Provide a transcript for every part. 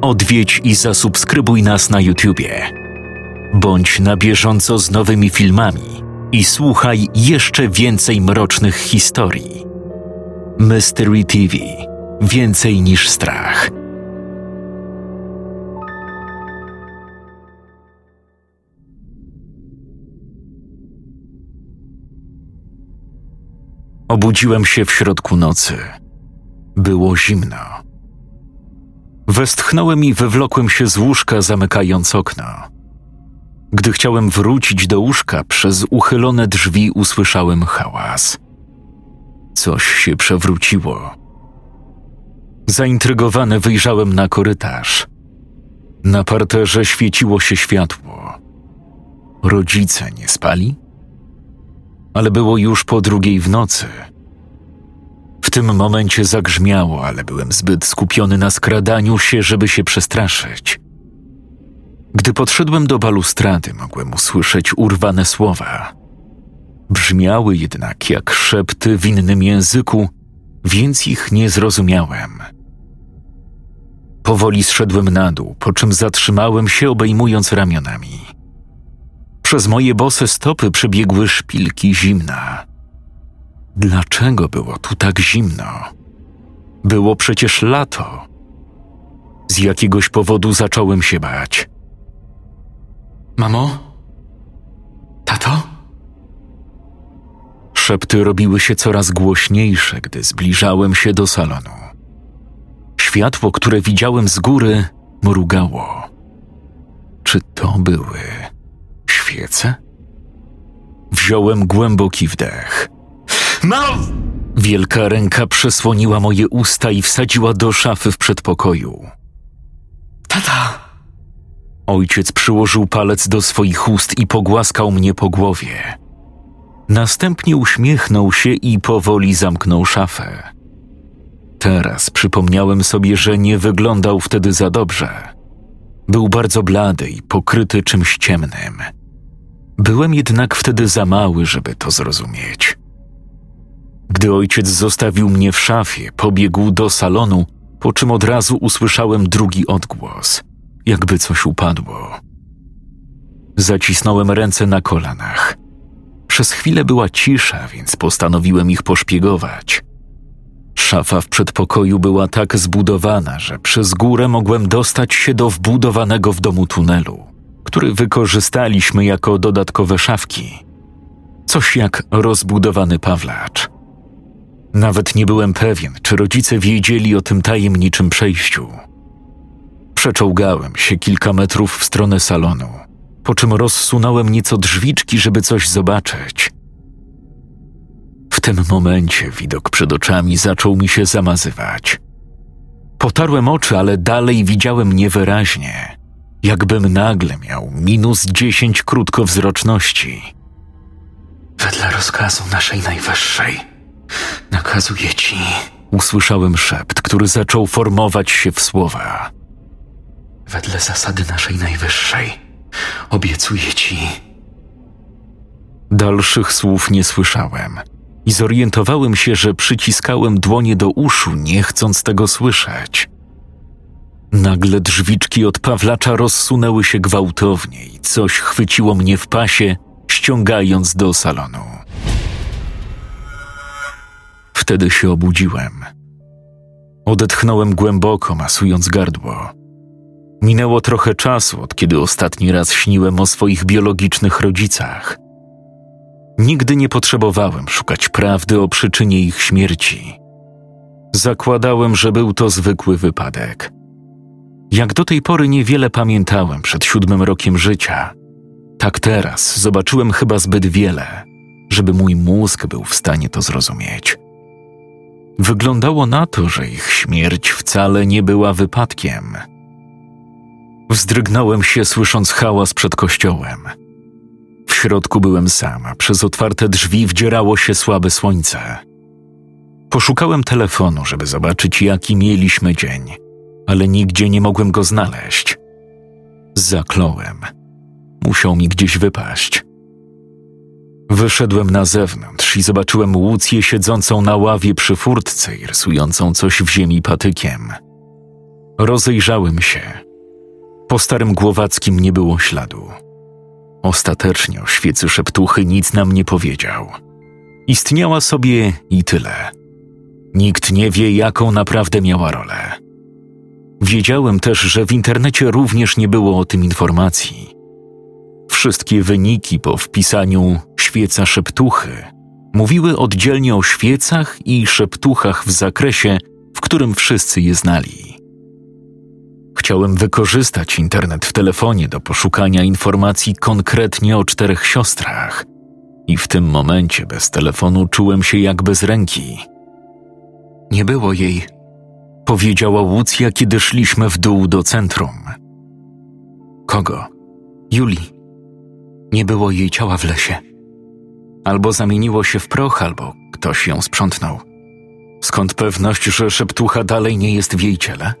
odwiedź i zasubskrybuj nas na YouTubie. Bądź na bieżąco z nowymi filmami i słuchaj jeszcze więcej mrocznych historii. Mystery TV Więcej niż strach. Obudziłem się w środku nocy. Było zimno. Westchnąłem i wywlokłem się z łóżka, zamykając okno. Gdy chciałem wrócić do łóżka, przez uchylone drzwi usłyszałem hałas. Coś się przewróciło. Zaintrygowany wyjrzałem na korytarz. Na parterze świeciło się światło. Rodzice nie spali? Ale było już po drugiej w nocy. W tym momencie zagrzmiało, ale byłem zbyt skupiony na skradaniu się, żeby się przestraszyć. Gdy podszedłem do balustrady, mogłem usłyszeć urwane słowa. Brzmiały jednak jak szepty w innym języku, więc ich nie zrozumiałem. Powoli zszedłem na dół, po czym zatrzymałem się, obejmując ramionami. Przez moje bose stopy przebiegły szpilki zimna. Dlaczego było tu tak zimno? Było przecież lato. Z jakiegoś powodu zacząłem się bać. Mamo? Tato? Szepty robiły się coraz głośniejsze, gdy zbliżałem się do salonu. Światło, które widziałem z góry, mrugało. Czy to były świece? Wziąłem głęboki wdech. Mam! Wielka ręka przesłoniła moje usta i wsadziła do szafy w przedpokoju. Tata! Ojciec przyłożył palec do swoich ust i pogłaskał mnie po głowie. Następnie uśmiechnął się i powoli zamknął szafę. Teraz przypomniałem sobie, że nie wyglądał wtedy za dobrze. Był bardzo blady i pokryty czymś ciemnym. Byłem jednak wtedy za mały, żeby to zrozumieć. Gdy ojciec zostawił mnie w szafie, pobiegł do salonu, po czym od razu usłyszałem drugi odgłos, jakby coś upadło. Zacisnąłem ręce na kolanach. Przez chwilę była cisza, więc postanowiłem ich poszpiegować. Szafa w przedpokoju była tak zbudowana, że przez górę mogłem dostać się do wbudowanego w domu tunelu, który wykorzystaliśmy jako dodatkowe szafki. Coś jak rozbudowany pawlacz. Nawet nie byłem pewien, czy rodzice wiedzieli o tym tajemniczym przejściu. Przeczołgałem się kilka metrów w stronę salonu, po czym rozsunąłem nieco drzwiczki, żeby coś zobaczyć. W tym momencie widok przed oczami zaczął mi się zamazywać. Potarłem oczy, ale dalej widziałem niewyraźnie, jakbym nagle miał minus dziesięć krótkowzroczności. Wedle rozkazu naszej najwyższej nakazuję ci. Usłyszałem szept, który zaczął formować się w słowa. Wedle zasady naszej najwyższej obiecuję ci. Dalszych słów nie słyszałem i zorientowałem się, że przyciskałem dłonie do uszu, nie chcąc tego słyszeć. Nagle drzwiczki od Pawlacza rozsunęły się gwałtownie i coś chwyciło mnie w pasie, ściągając do salonu. Wtedy się obudziłem. Odetchnąłem głęboko, masując gardło. Minęło trochę czasu, od kiedy ostatni raz śniłem o swoich biologicznych rodzicach. Nigdy nie potrzebowałem szukać prawdy o przyczynie ich śmierci. Zakładałem, że był to zwykły wypadek. Jak do tej pory niewiele pamiętałem przed siódmym rokiem życia, tak teraz zobaczyłem chyba zbyt wiele, żeby mój mózg był w stanie to zrozumieć. Wyglądało na to, że ich śmierć wcale nie była wypadkiem. Wzdrygnąłem się, słysząc hałas przed kościołem. W środku byłem sam, przez otwarte drzwi wdzierało się słabe słońce. Poszukałem telefonu, żeby zobaczyć, jaki mieliśmy dzień, ale nigdzie nie mogłem go znaleźć. Zakląłem. Musiał mi gdzieś wypaść. Wyszedłem na zewnątrz i zobaczyłem Łucję siedzącą na ławie przy furtce i rysującą coś w ziemi patykiem. Rozejrzałem się. Po starym Głowackim nie było śladu. Ostatecznie o świecy szeptuchy nic nam nie powiedział. Istniała sobie i tyle. Nikt nie wie, jaką naprawdę miała rolę. Wiedziałem też, że w internecie również nie było o tym informacji. Wszystkie wyniki po wpisaniu świeca szeptuchy mówiły oddzielnie o świecach i szeptuchach w zakresie, w którym wszyscy je znali. Chciałem wykorzystać internet w telefonie do poszukania informacji konkretnie o czterech siostrach, i w tym momencie bez telefonu czułem się jak bez ręki. Nie było jej, powiedziała Łucja, kiedy szliśmy w dół do centrum. Kogo? Julii. Nie było jej ciała w lesie. Albo zamieniło się w proch, albo ktoś ją sprzątnął. Skąd pewność, że szeptucha dalej nie jest w jej ciele?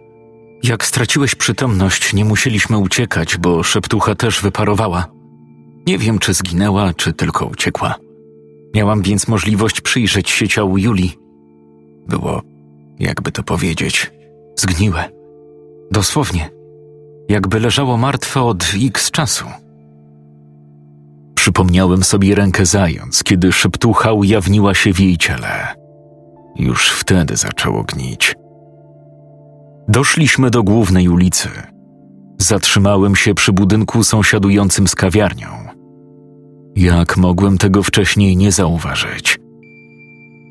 Jak straciłeś przytomność, nie musieliśmy uciekać, bo szeptucha też wyparowała. Nie wiem, czy zginęła, czy tylko uciekła. Miałam więc możliwość przyjrzeć się ciału Julii. Było, jakby to powiedzieć, zgniłe. Dosłownie, jakby leżało martwe od x czasu. Przypomniałem sobie rękę zając, kiedy szeptucha ujawniła się w jej ciele. Już wtedy zaczęło gnić. Doszliśmy do głównej ulicy. Zatrzymałem się przy budynku sąsiadującym z kawiarnią. Jak mogłem tego wcześniej nie zauważyć?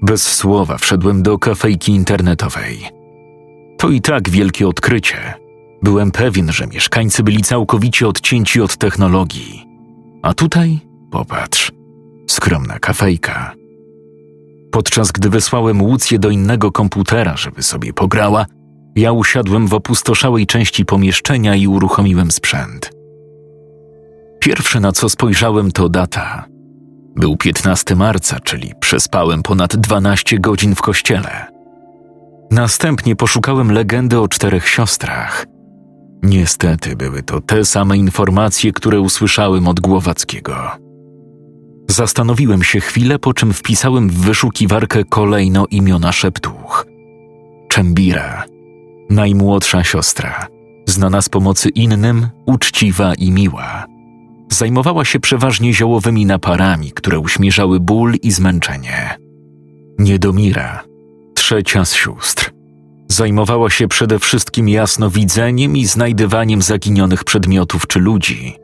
Bez słowa wszedłem do kafejki internetowej. To i tak wielkie odkrycie. Byłem pewien, że mieszkańcy byli całkowicie odcięci od technologii. A tutaj, popatrz, skromna kafejka. Podczas gdy wysłałem Łucję do innego komputera, żeby sobie pograła, ja usiadłem w opustoszałej części pomieszczenia i uruchomiłem sprzęt. Pierwsze na co spojrzałem to data. Był 15 marca, czyli przespałem ponad 12 godzin w kościele. Następnie poszukałem legendy o czterech siostrach. Niestety były to te same informacje, które usłyszałem od Głowackiego. Zastanowiłem się chwilę, po czym wpisałem w wyszukiwarkę kolejno imiona szeptuch. Czembira, najmłodsza siostra, znana z pomocy innym, uczciwa i miła. Zajmowała się przeważnie ziołowymi naparami, które uśmierzały ból i zmęczenie. Niedomira, trzecia z sióstr, zajmowała się przede wszystkim jasnowidzeniem i znajdywaniem zaginionych przedmiotów czy ludzi.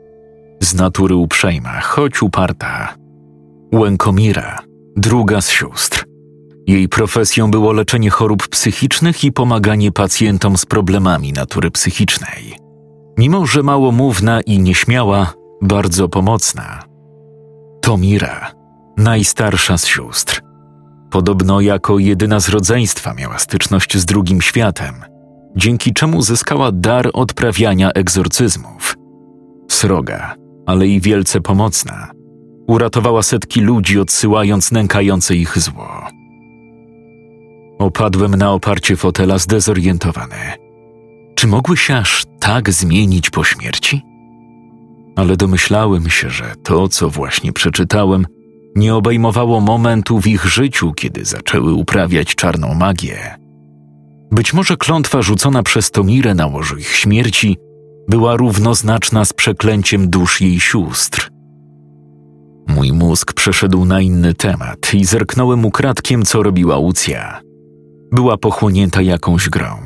Z natury uprzejma, choć uparta. Łękomira, druga z sióstr. Jej profesją było leczenie chorób psychicznych i pomaganie pacjentom z problemami natury psychicznej. Mimo, że małomówna i nieśmiała, bardzo pomocna. Tomira, najstarsza z sióstr. Podobno jako jedyna z rodzeństwa miała styczność z drugim światem, dzięki czemu zyskała dar odprawiania egzorcyzmów. Sroga, ale i wielce pomocna. Uratowała setki ludzi, odsyłając nękające ich zło. Opadłem na oparcie fotela zdezorientowany. Czy mogły się aż tak zmienić po śmierci? Ale domyślałem się, że to, co właśnie przeczytałem, nie obejmowało momentu w ich życiu, kiedy zaczęły uprawiać czarną magię. Być może klątwa rzucona przez Tomirę na łożu ich śmierci była równoznaczna z przeklęciem dusz jej sióstr. Mój mózg przeszedł na inny temat i zerknąłem ukradkiem, co robiła Łucja. Była pochłonięta jakąś grą.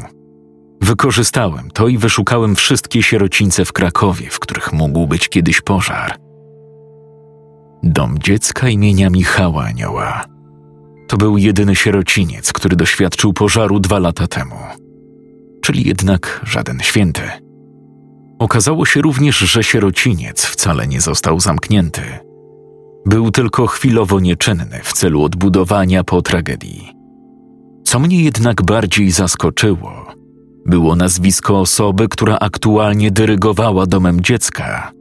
Wykorzystałem to i wyszukałem wszystkie sierocińce w Krakowie, w których mógł być kiedyś pożar. Dom dziecka imienia Michała Anioła. To był jedyny sierociniec, który doświadczył pożaru dwa lata temu. Czyli jednak żaden święty. Okazało się również, że sierociniec wcale nie został zamknięty. Był tylko chwilowo nieczynny w celu odbudowania po tragedii. Co mnie jednak bardziej zaskoczyło, było nazwisko osoby, która aktualnie dyrygowała domem dziecka.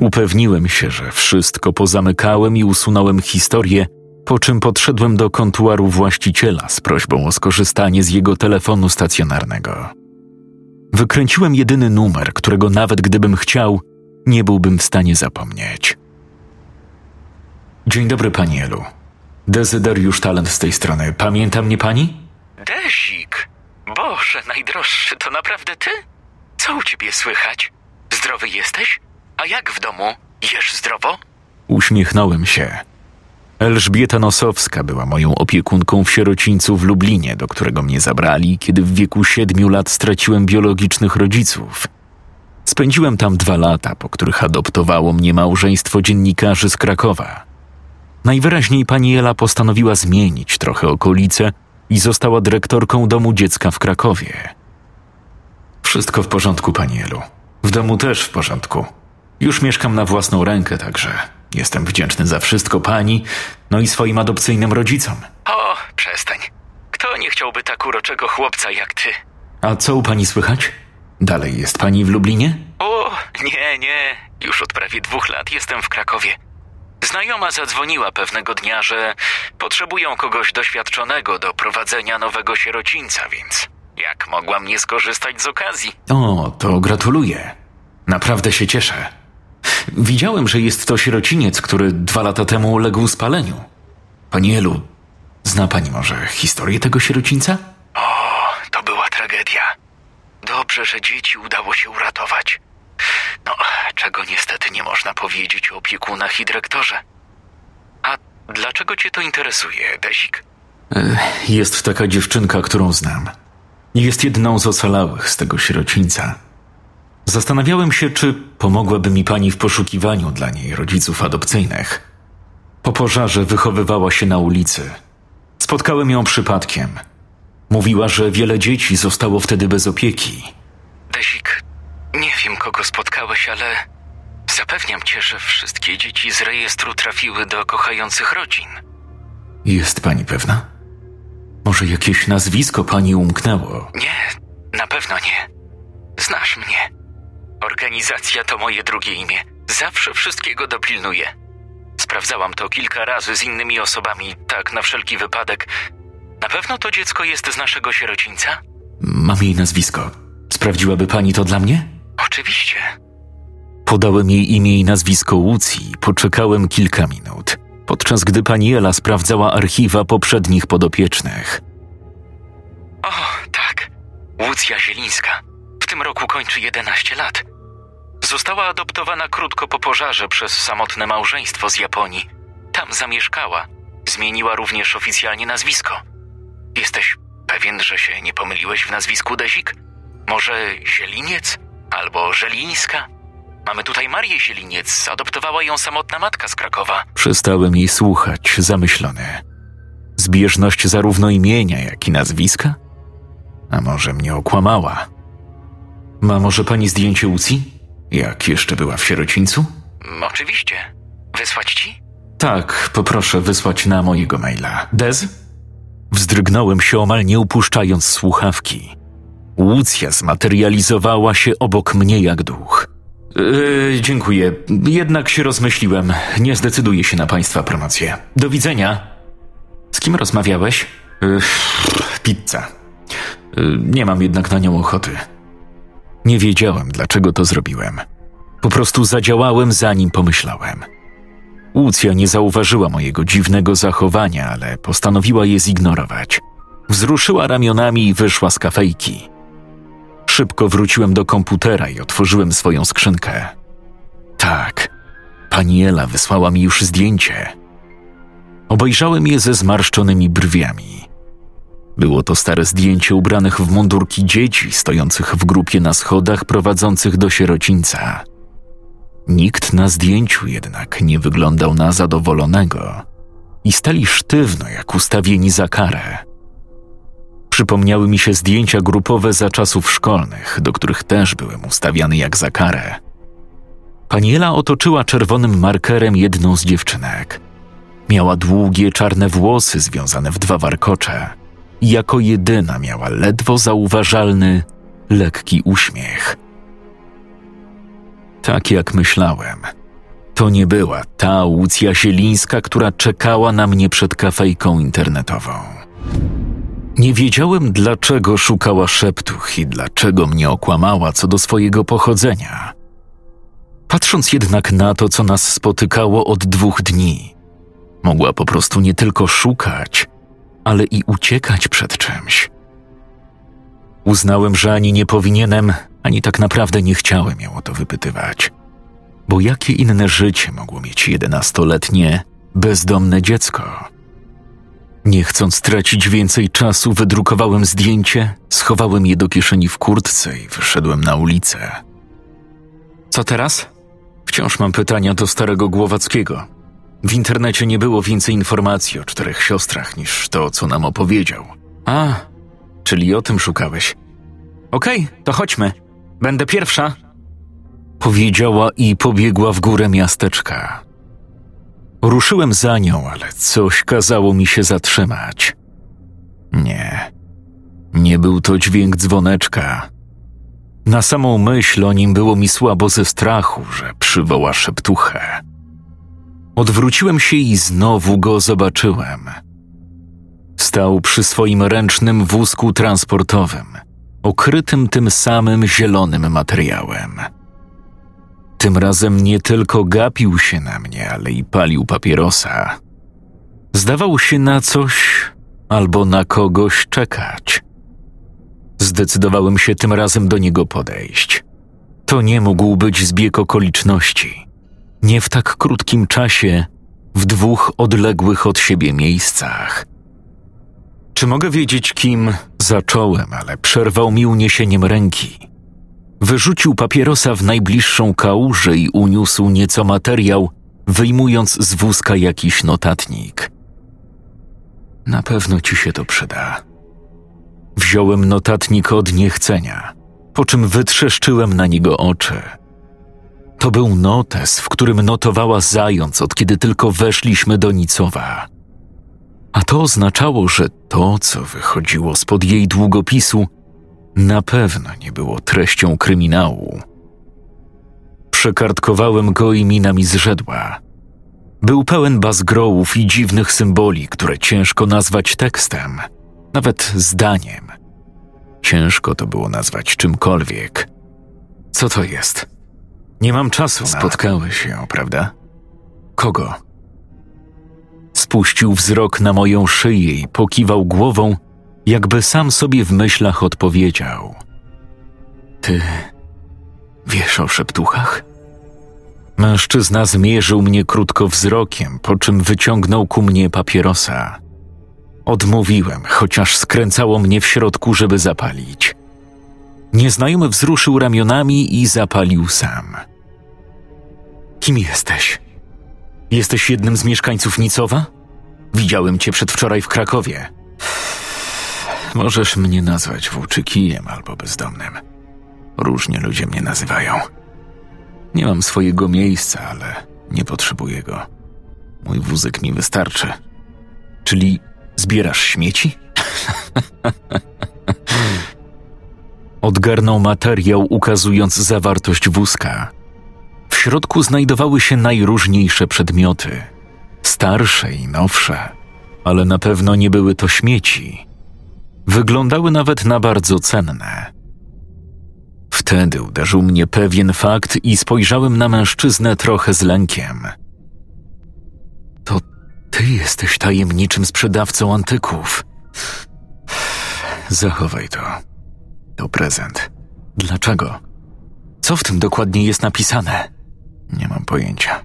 Upewniłem się, że wszystko pozamykałem i usunąłem historię, po czym podszedłem do kontuaru właściciela z prośbą o skorzystanie z jego telefonu stacjonarnego. Wykręciłem jedyny numer, którego nawet gdybym chciał, nie byłbym w stanie zapomnieć. Dzień dobry, pani Elu. Dezyderiusz Talent z tej strony. Pamięta mnie pani? Dezik, Boże, najdroższy, to naprawdę ty? Co u ciebie słychać? Zdrowy jesteś? A jak w domu? Jesz zdrowo? Uśmiechnąłem się. Elżbieta Nosowska była moją opiekunką w sierocińcu w Lublinie, do którego mnie zabrali, kiedy w wieku siedmiu lat straciłem biologicznych rodziców. Spędziłem tam dwa lata, po których adoptowało mnie małżeństwo dziennikarzy z Krakowa. Najwyraźniej pani Ela postanowiła zmienić trochę okolice i została dyrektorką domu dziecka w Krakowie. Wszystko w porządku, pani Elu. W domu też w porządku. Już mieszkam na własną rękę, także jestem wdzięczny za wszystko pani, no i swoim adopcyjnym rodzicom. O, przestań. Kto nie chciałby tak uroczego chłopca jak ty? A co u pani słychać? Dalej jest pani w Lublinie? O, nie, nie. Już od prawie dwóch lat jestem w Krakowie. Znajoma zadzwoniła pewnego dnia, że potrzebują kogoś doświadczonego do prowadzenia nowego sierocińca, więc jak mogłam nie skorzystać z okazji? O, to gratuluję. Naprawdę się cieszę. Widziałem, że jest to sierociniec, który dwa lata temu uległ spaleniu. Pani Elu, zna pani może historię tego sierocińca? O, to była tragedia. Dobrze, że dzieci udało się uratować. No, czego niestety nie można powiedzieć o opiekunach i dyrektorze. A dlaczego cię to interesuje, Dezik? Jest taka dziewczynka, którą znam. Jest jedną z ocalałych z tego sierocińca. Zastanawiałem się, czy pomogłaby mi pani w poszukiwaniu dla niej rodziców adopcyjnych. Po pożarze wychowywała się na ulicy. Spotkałem ją przypadkiem. Mówiła, że wiele dzieci zostało wtedy bez opieki. Dezik, nie wiem, kogo spotkałeś, ale zapewniam cię, że wszystkie dzieci z rejestru trafiły do kochających rodzin. Jest pani pewna? Może jakieś nazwisko pani umknęło? Nie, na pewno nie. Znasz mnie. Organizacja to moje drugie imię. Zawsze wszystkiego dopilnuję. Sprawdzałam to kilka razy z innymi osobami, tak na wszelki wypadek. Na pewno to dziecko jest z naszego sierocińca? Mam jej nazwisko. Sprawdziłaby pani to dla mnie? Oczywiście. Podałem jej imię i nazwisko Łucji i poczekałem kilka minut, podczas gdy pani Ela sprawdzała archiwa poprzednich podopiecznych. O, tak. Łucja Zielińska. Tym roku kończy 11 lat. Została adoptowana krótko po pożarze przez samotne małżeństwo z Japonii. Tam zamieszkała. Zmieniła również oficjalnie nazwisko. Jesteś pewien, że się nie pomyliłeś w nazwisku Dezik? Może Zieliniec? Albo Żelińska? Mamy tutaj Marię Zieliniec. Adoptowała ją samotna matka z Krakowa. Przestałem jej słuchać, zamyślony. Zbieżność zarówno imienia, jak i nazwiska? A może mnie okłamała? Ma może pani zdjęcie Łucji? Jak jeszcze była w sierocińcu? Oczywiście. Wysłać ci? Tak, poproszę wysłać na mojego maila. Dez? Wzdrygnąłem się omal nie upuszczając słuchawki. Łucja zmaterializowała się obok mnie jak duch. Yy, dziękuję. Jednak się rozmyśliłem. Nie zdecyduję się na państwa promocję. Do widzenia. Z kim rozmawiałeś? Yy, pizza. Yy, nie mam jednak na nią ochoty. Nie wiedziałem, dlaczego to zrobiłem. Po prostu zadziałałem, zanim pomyślałem. Łucja nie zauważyła mojego dziwnego zachowania, ale postanowiła je zignorować. Wzruszyła ramionami i wyszła z kafejki. Szybko wróciłem do komputera i otworzyłem swoją skrzynkę. Tak, pani Ela wysłała mi już zdjęcie. Obejrzałem je ze zmarszczonymi brwiami. Było to stare zdjęcie ubranych w mundurki dzieci stojących w grupie na schodach prowadzących do sierocińca. Nikt na zdjęciu jednak nie wyglądał na zadowolonego i stali sztywno jak ustawieni za karę. Przypomniały mi się zdjęcia grupowe za czasów szkolnych, do których też byłem ustawiany jak za karę. Paniela otoczyła czerwonym markerem jedną z dziewczynek. Miała długie czarne włosy związane w dwa warkocze jako jedyna miała ledwo zauważalny, lekki uśmiech. Tak jak myślałem, to nie była ta Łucja Sielińska, która czekała na mnie przed kafejką internetową. Nie wiedziałem, dlaczego szukała szeptuch i dlaczego mnie okłamała co do swojego pochodzenia. Patrząc jednak na to, co nas spotykało od dwóch dni, mogła po prostu nie tylko szukać, ale i uciekać przed czymś. Uznałem, że ani nie powinienem, ani tak naprawdę nie chciałem ją o to wypytywać. Bo jakie inne życie mogło mieć jedenastoletnie, bezdomne dziecko? Nie chcąc tracić więcej czasu, wydrukowałem zdjęcie, schowałem je do kieszeni w kurtce i wyszedłem na ulicę. Co teraz? Wciąż mam pytania do starego Głowackiego. W internecie nie było więcej informacji o czterech siostrach niż to, co nam opowiedział. A, czyli o tym szukałeś. Okej, to chodźmy. Będę pierwsza. Powiedziała i pobiegła w górę miasteczka. Ruszyłem za nią, ale coś kazało mi się zatrzymać. Nie, nie był to dźwięk dzwoneczka. Na samą myśl o nim było mi słabo ze strachu, że przywoła szeptuchę. Odwróciłem się i znowu go zobaczyłem. Stał przy swoim ręcznym wózku transportowym, okrytym tym samym zielonym materiałem. Tym razem nie tylko gapił się na mnie, ale i palił papierosa. Zdawał się na coś albo na kogoś czekać. Zdecydowałem się tym razem do niego podejść. To nie mógł być zbieg okoliczności. Nie w tak krótkim czasie, w dwóch odległych od siebie miejscach. Czy mogę wiedzieć, kim zacząłem, ale przerwał mi uniesieniem ręki. Wyrzucił papierosa w najbliższą kałużę i uniósł nieco materiał, wyjmując z wózka jakiś notatnik. Na pewno ci się to przyda. Wziąłem notatnik od niechcenia, po czym wytrzeszczyłem na niego oczy. To był notes, w którym notowała zając, od kiedy tylko weszliśmy do Nicowa. A to oznaczało, że to, co wychodziło spod jej długopisu, na pewno nie było treścią kryminału. Przekartkowałem go i mina mi zrzedła. Był pełen bazgrołów i dziwnych symboli, które ciężko nazwać tekstem, nawet zdaniem. Ciężko to było nazwać czymkolwiek. Co to jest? Nie mam czasu. Spotkałeś się, prawda? Kogo? Spuścił wzrok na moją szyję i pokiwał głową, jakby sam sobie w myślach odpowiedział. Ty wiesz o szeptuchach? Mężczyzna zmierzył mnie krótko wzrokiem, po czym wyciągnął ku mnie papierosa. Odmówiłem, chociaż skręcało mnie w środku, żeby zapalić. Nieznajomy wzruszył ramionami i zapalił sam. Kim jesteś? Jesteś jednym z mieszkańców Nicowa? Widziałem cię przedwczoraj w Krakowie. Możesz mnie nazwać włóczykijem albo bezdomnym. Różnie ludzie mnie nazywają. Nie mam swojego miejsca, ale nie potrzebuję go. Mój wózek mi wystarczy. Czyli zbierasz śmieci? Odgarnął materiał, ukazując zawartość wózka. W środku znajdowały się najróżniejsze przedmioty. Starsze i nowsze, ale na pewno nie były to śmieci. Wyglądały nawet na bardzo cenne. Wtedy uderzył mnie pewien fakt i spojrzałem na mężczyznę trochę z lękiem. To ty jesteś tajemniczym sprzedawcą antyków. Zachowaj to. To prezent. Dlaczego? Co w tym dokładnie jest napisane? Nie mam pojęcia,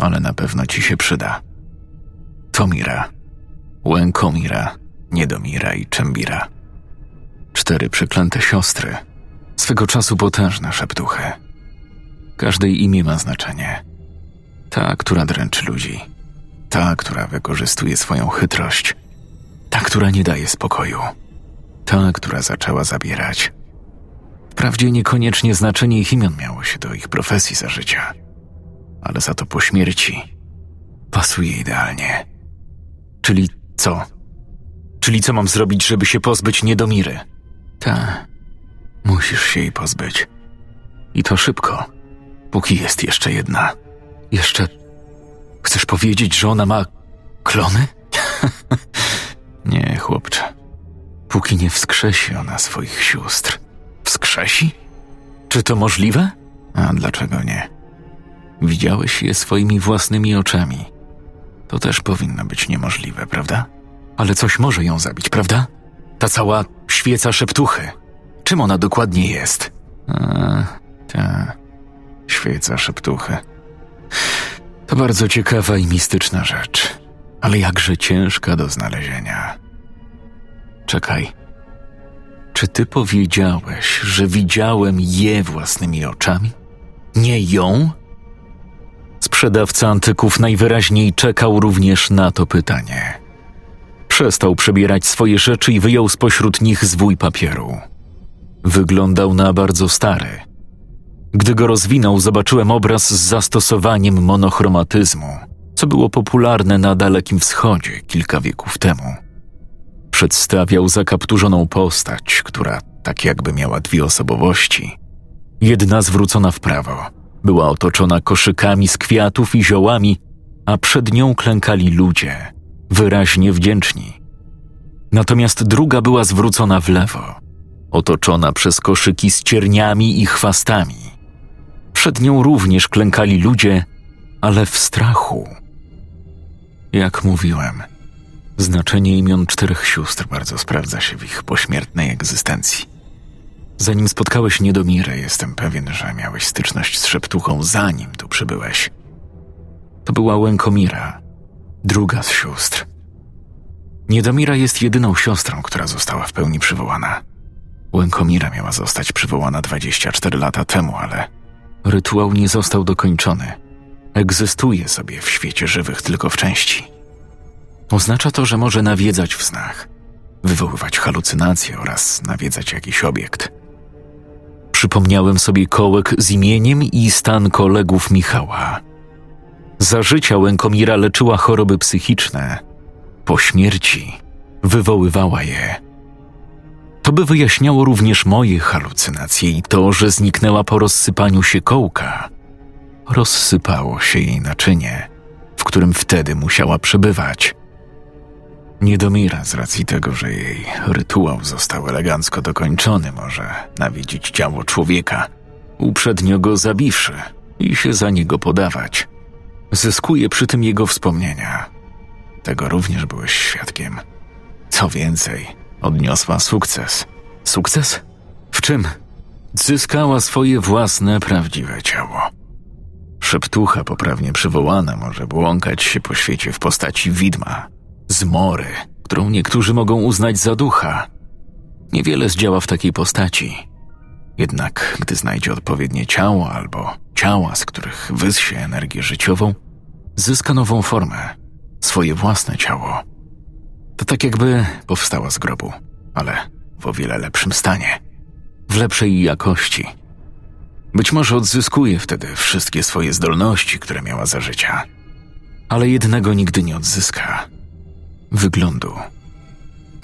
ale na pewno ci się przyda. Tomira, Łękomira, Niedomira i Czembira. Cztery przeklęte siostry, swego czasu potężne szeptuchy. Każdej imię ma znaczenie. Ta, która dręczy ludzi. Ta, która wykorzystuje swoją chytrość. Ta, która nie daje spokoju. Ta, która zaczęła zabierać. Wprawdzie niekoniecznie znaczenie ich imion miało się do ich profesji za życia, ale za to po śmierci pasuje idealnie. Czyli co? Czyli co mam zrobić, żeby się pozbyć Niedomiry? Ta, musisz się jej pozbyć. I to szybko, póki jest jeszcze jedna. Jeszcze. Chcesz powiedzieć, że ona ma klony? nie, chłopcze. Póki nie wskrzesi ona swoich sióstr. Wskrzesi? Czy to możliwe? A dlaczego nie? Widziałeś je swoimi własnymi oczami. To też powinno być niemożliwe, prawda? Ale coś może ją zabić, prawda? Ta cała świeca szeptuchy. Czym ona dokładnie jest? A, ta. Świeca szeptuchy. To bardzo ciekawa i mistyczna rzecz, ale jakże ciężka do znalezienia. Czekaj. Czy ty powiedziałeś, że widziałem je własnymi oczami? Nie ją? Sprzedawca antyków najwyraźniej czekał również na to pytanie. Przestał przebierać swoje rzeczy i wyjął spośród nich zwój papieru. Wyglądał na bardzo stary. Gdy go rozwinął, zobaczyłem obraz z zastosowaniem monochromatyzmu, co było popularne na Dalekim Wschodzie kilka wieków temu. Przedstawiał zakapturzoną postać, która tak jakby miała dwie osobowości. Jedna zwrócona w prawo, była otoczona koszykami z kwiatów i ziołami, a przed nią klękali ludzie, wyraźnie wdzięczni. Natomiast druga była zwrócona w lewo, otoczona przez koszyki z cierniami i chwastami. Przed nią również klękali ludzie, ale w strachu. Jak mówiłem, znaczenie imion czterech sióstr bardzo sprawdza się w ich pośmiertnej egzystencji. Zanim spotkałeś Niedomirę, jestem pewien, że miałeś styczność z szeptuchą zanim tu przybyłeś. To była Łękomira, druga z sióstr. Niedomira jest jedyną siostrą, która została w pełni przywołana. Łękomira miała zostać przywołana 24 lata temu, ale rytuał nie został dokończony. Egzystuje sobie w świecie żywych tylko w części. Oznacza to, że może nawiedzać w snach, wywoływać halucynacje oraz nawiedzać jakiś obiekt. Przypomniałem sobie kołek z imieniem i stan kolegów Michała. Za życia Łękomira leczyła choroby psychiczne. Po śmierci wywoływała je. To by wyjaśniało również moje halucynacje i to, że zniknęła po rozsypaniu się kołka. Rozsypało się jej naczynie, w którym wtedy musiała przebywać. Niedomira z racji tego, że jej rytuał został elegancko dokończony, może nawiedzić ciało człowieka, uprzednio go zabiwszy i się za niego podawać. Zyskuje przy tym jego wspomnienia. Tego również byłeś świadkiem. Co więcej, odniosła sukces. Sukces? W czym? Zyskała swoje własne, prawdziwe ciało. Szeptucha poprawnie przywołana może błąkać się po świecie w postaci widma, zmory, którą niektórzy mogą uznać za ducha. Niewiele zdziała w takiej postaci. Jednak gdy znajdzie odpowiednie ciało albo ciała, z których wyssie energię życiową, zyska nową formę, swoje własne ciało. To tak jakby powstała z grobu, ale w o wiele lepszym stanie, w lepszej jakości. Być może odzyskuje wtedy wszystkie swoje zdolności, które miała za życia, ale jednego nigdy nie odzyska wyglądu.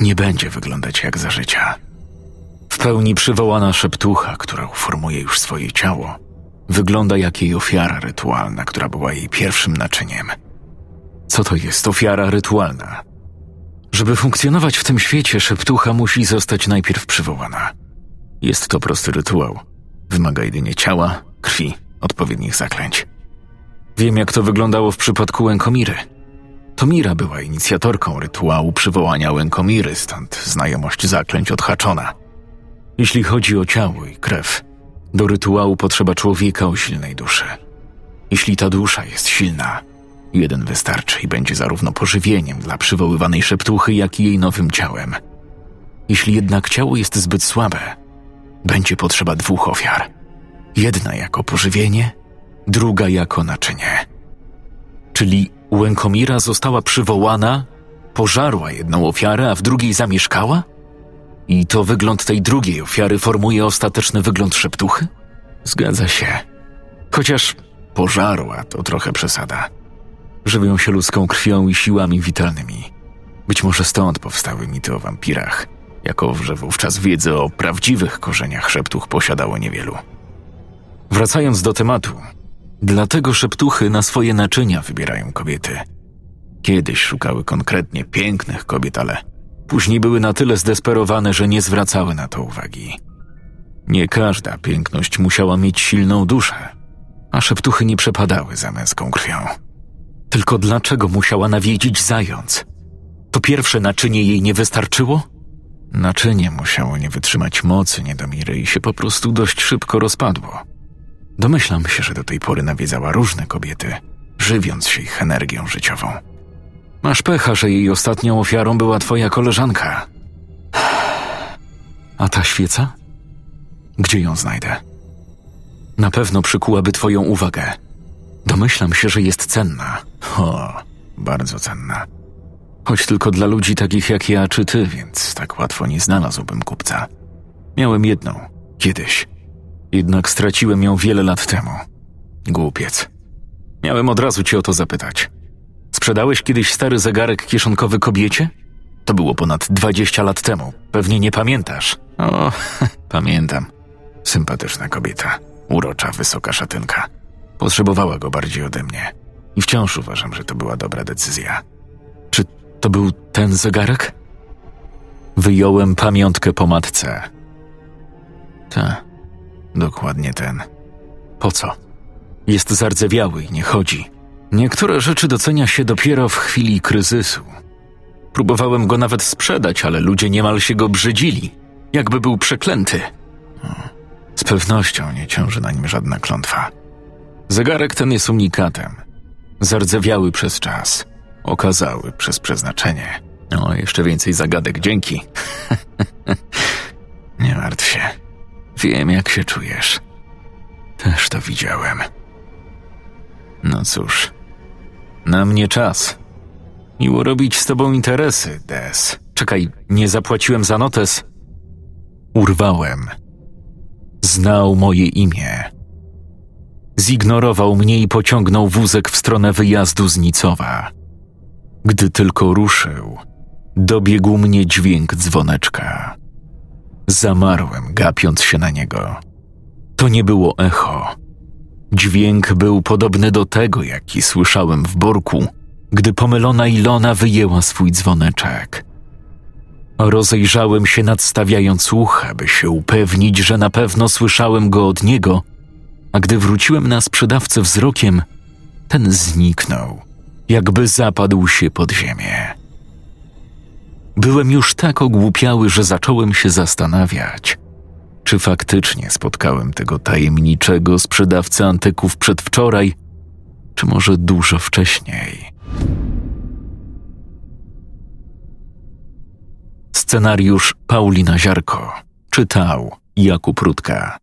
Nie będzie wyglądać jak za życia. W pełni przywołana szeptucha, która uformuje już swoje ciało, wygląda jak jej ofiara rytualna, która była jej pierwszym naczyniem. Co to jest ofiara rytualna? Żeby funkcjonować w tym świecie, szeptucha musi zostać najpierw przywołana. Jest to prosty rytuał. Wymaga jedynie ciała, krwi, odpowiednich zaklęć. Wiem, jak to wyglądało w przypadku Łękomiry. To Mira była inicjatorką rytuału przywołania Łękomiry, stąd znajomość zaklęć odhaczona. Jeśli chodzi o ciało i krew, do rytuału potrzeba człowieka o silnej duszy. Jeśli ta dusza jest silna, jeden wystarczy i będzie zarówno pożywieniem dla przywoływanej szeptuchy, jak i jej nowym ciałem. Jeśli jednak ciało jest zbyt słabe, będzie potrzeba dwóch ofiar. Jedna jako pożywienie, druga jako naczynie. Czyli Łękomira została przywołana, pożarła jedną ofiarę, a w drugiej zamieszkała? I to wygląd tej drugiej ofiary formuje ostateczny wygląd szeptuchy? Zgadza się. Chociaż pożarła to trochę przesada. Żywią się ludzką krwią i siłami witalnymi. Być może stąd powstały mity o wampirach, jako że wówczas wiedzy o prawdziwych korzeniach szeptuch posiadało niewielu. Wracając do tematu, dlatego szeptuchy na swoje naczynia wybierają kobiety. Kiedyś szukały konkretnie pięknych kobiet, ale później były na tyle zdesperowane, że nie zwracały na to uwagi. Nie każda piękność musiała mieć silną duszę, a szeptuchy nie przepadały za męską krwią. Tylko dlaczego musiała nawiedzić zając? To pierwsze naczynie jej nie wystarczyło? Naczynie musiało nie wytrzymać mocy Niedomiry i się po prostu dość szybko rozpadło. Domyślam się, że do tej pory nawiedzała różne kobiety, żywiąc się ich energią życiową. Masz pecha, że jej ostatnią ofiarą była twoja koleżanka. A ta świeca? Gdzie ją znajdę? Na pewno przykułaby twoją uwagę. Domyślam się, że jest cenna. O, bardzo cenna. Choć tylko dla ludzi takich jak ja czy ty, więc tak łatwo nie znalazłbym kupca. Miałem jedną, kiedyś. Jednak straciłem ją wiele lat temu. Głupiec. Miałem od razu cię o to zapytać. Sprzedałeś kiedyś stary zegarek kieszonkowy kobiecie? To było ponad 20 lat temu. Pewnie nie pamiętasz. O, pamiętam. Sympatyczna kobieta. Urocza, wysoka szatynka. Potrzebowała go bardziej ode mnie. I wciąż uważam, że to była dobra decyzja. Czy to był ten zegarek? Wyjąłem pamiątkę po matce. Ta, dokładnie ten. Po co? Jest zardzewiały i nie chodzi. Niektóre rzeczy docenia się dopiero w chwili kryzysu. Próbowałem go nawet sprzedać, ale ludzie niemal się go brzydzili, jakby był przeklęty. Z pewnością nie ciąży na nim żadna klątwa. Zegarek ten jest unikatem. Zardzewiały przez czas, okazały przez przeznaczenie. O, jeszcze więcej zagadek, dzięki. nie martw się. Wiem, jak się czujesz. Też to widziałem. No cóż, na mnie czas. Miło robić z tobą interesy, Des. Czekaj, nie zapłaciłem za notes. Urwałem. Znał moje imię. Zignorował mnie i pociągnął wózek w stronę wyjazdu z Nicowa. Gdy tylko ruszył, dobiegł mnie dźwięk dzwoneczka. Zamarłem, gapiąc się na niego. To nie było echo. Dźwięk był podobny do tego, jaki słyszałem w borku, gdy pomylona Ilona wyjęła swój dzwoneczek. Rozejrzałem się nadstawiając ucha, by się upewnić, że na pewno słyszałem go od niego, a gdy wróciłem na sprzedawcę wzrokiem, ten zniknął, jakby zapadł się pod ziemię. Byłem już tak ogłupiały, że zacząłem się zastanawiać, czy faktycznie spotkałem tego tajemniczego sprzedawcę antyków przedwczoraj, czy może dużo wcześniej. Scenariusz Paulina Ziarko czytał Jakub Rutka.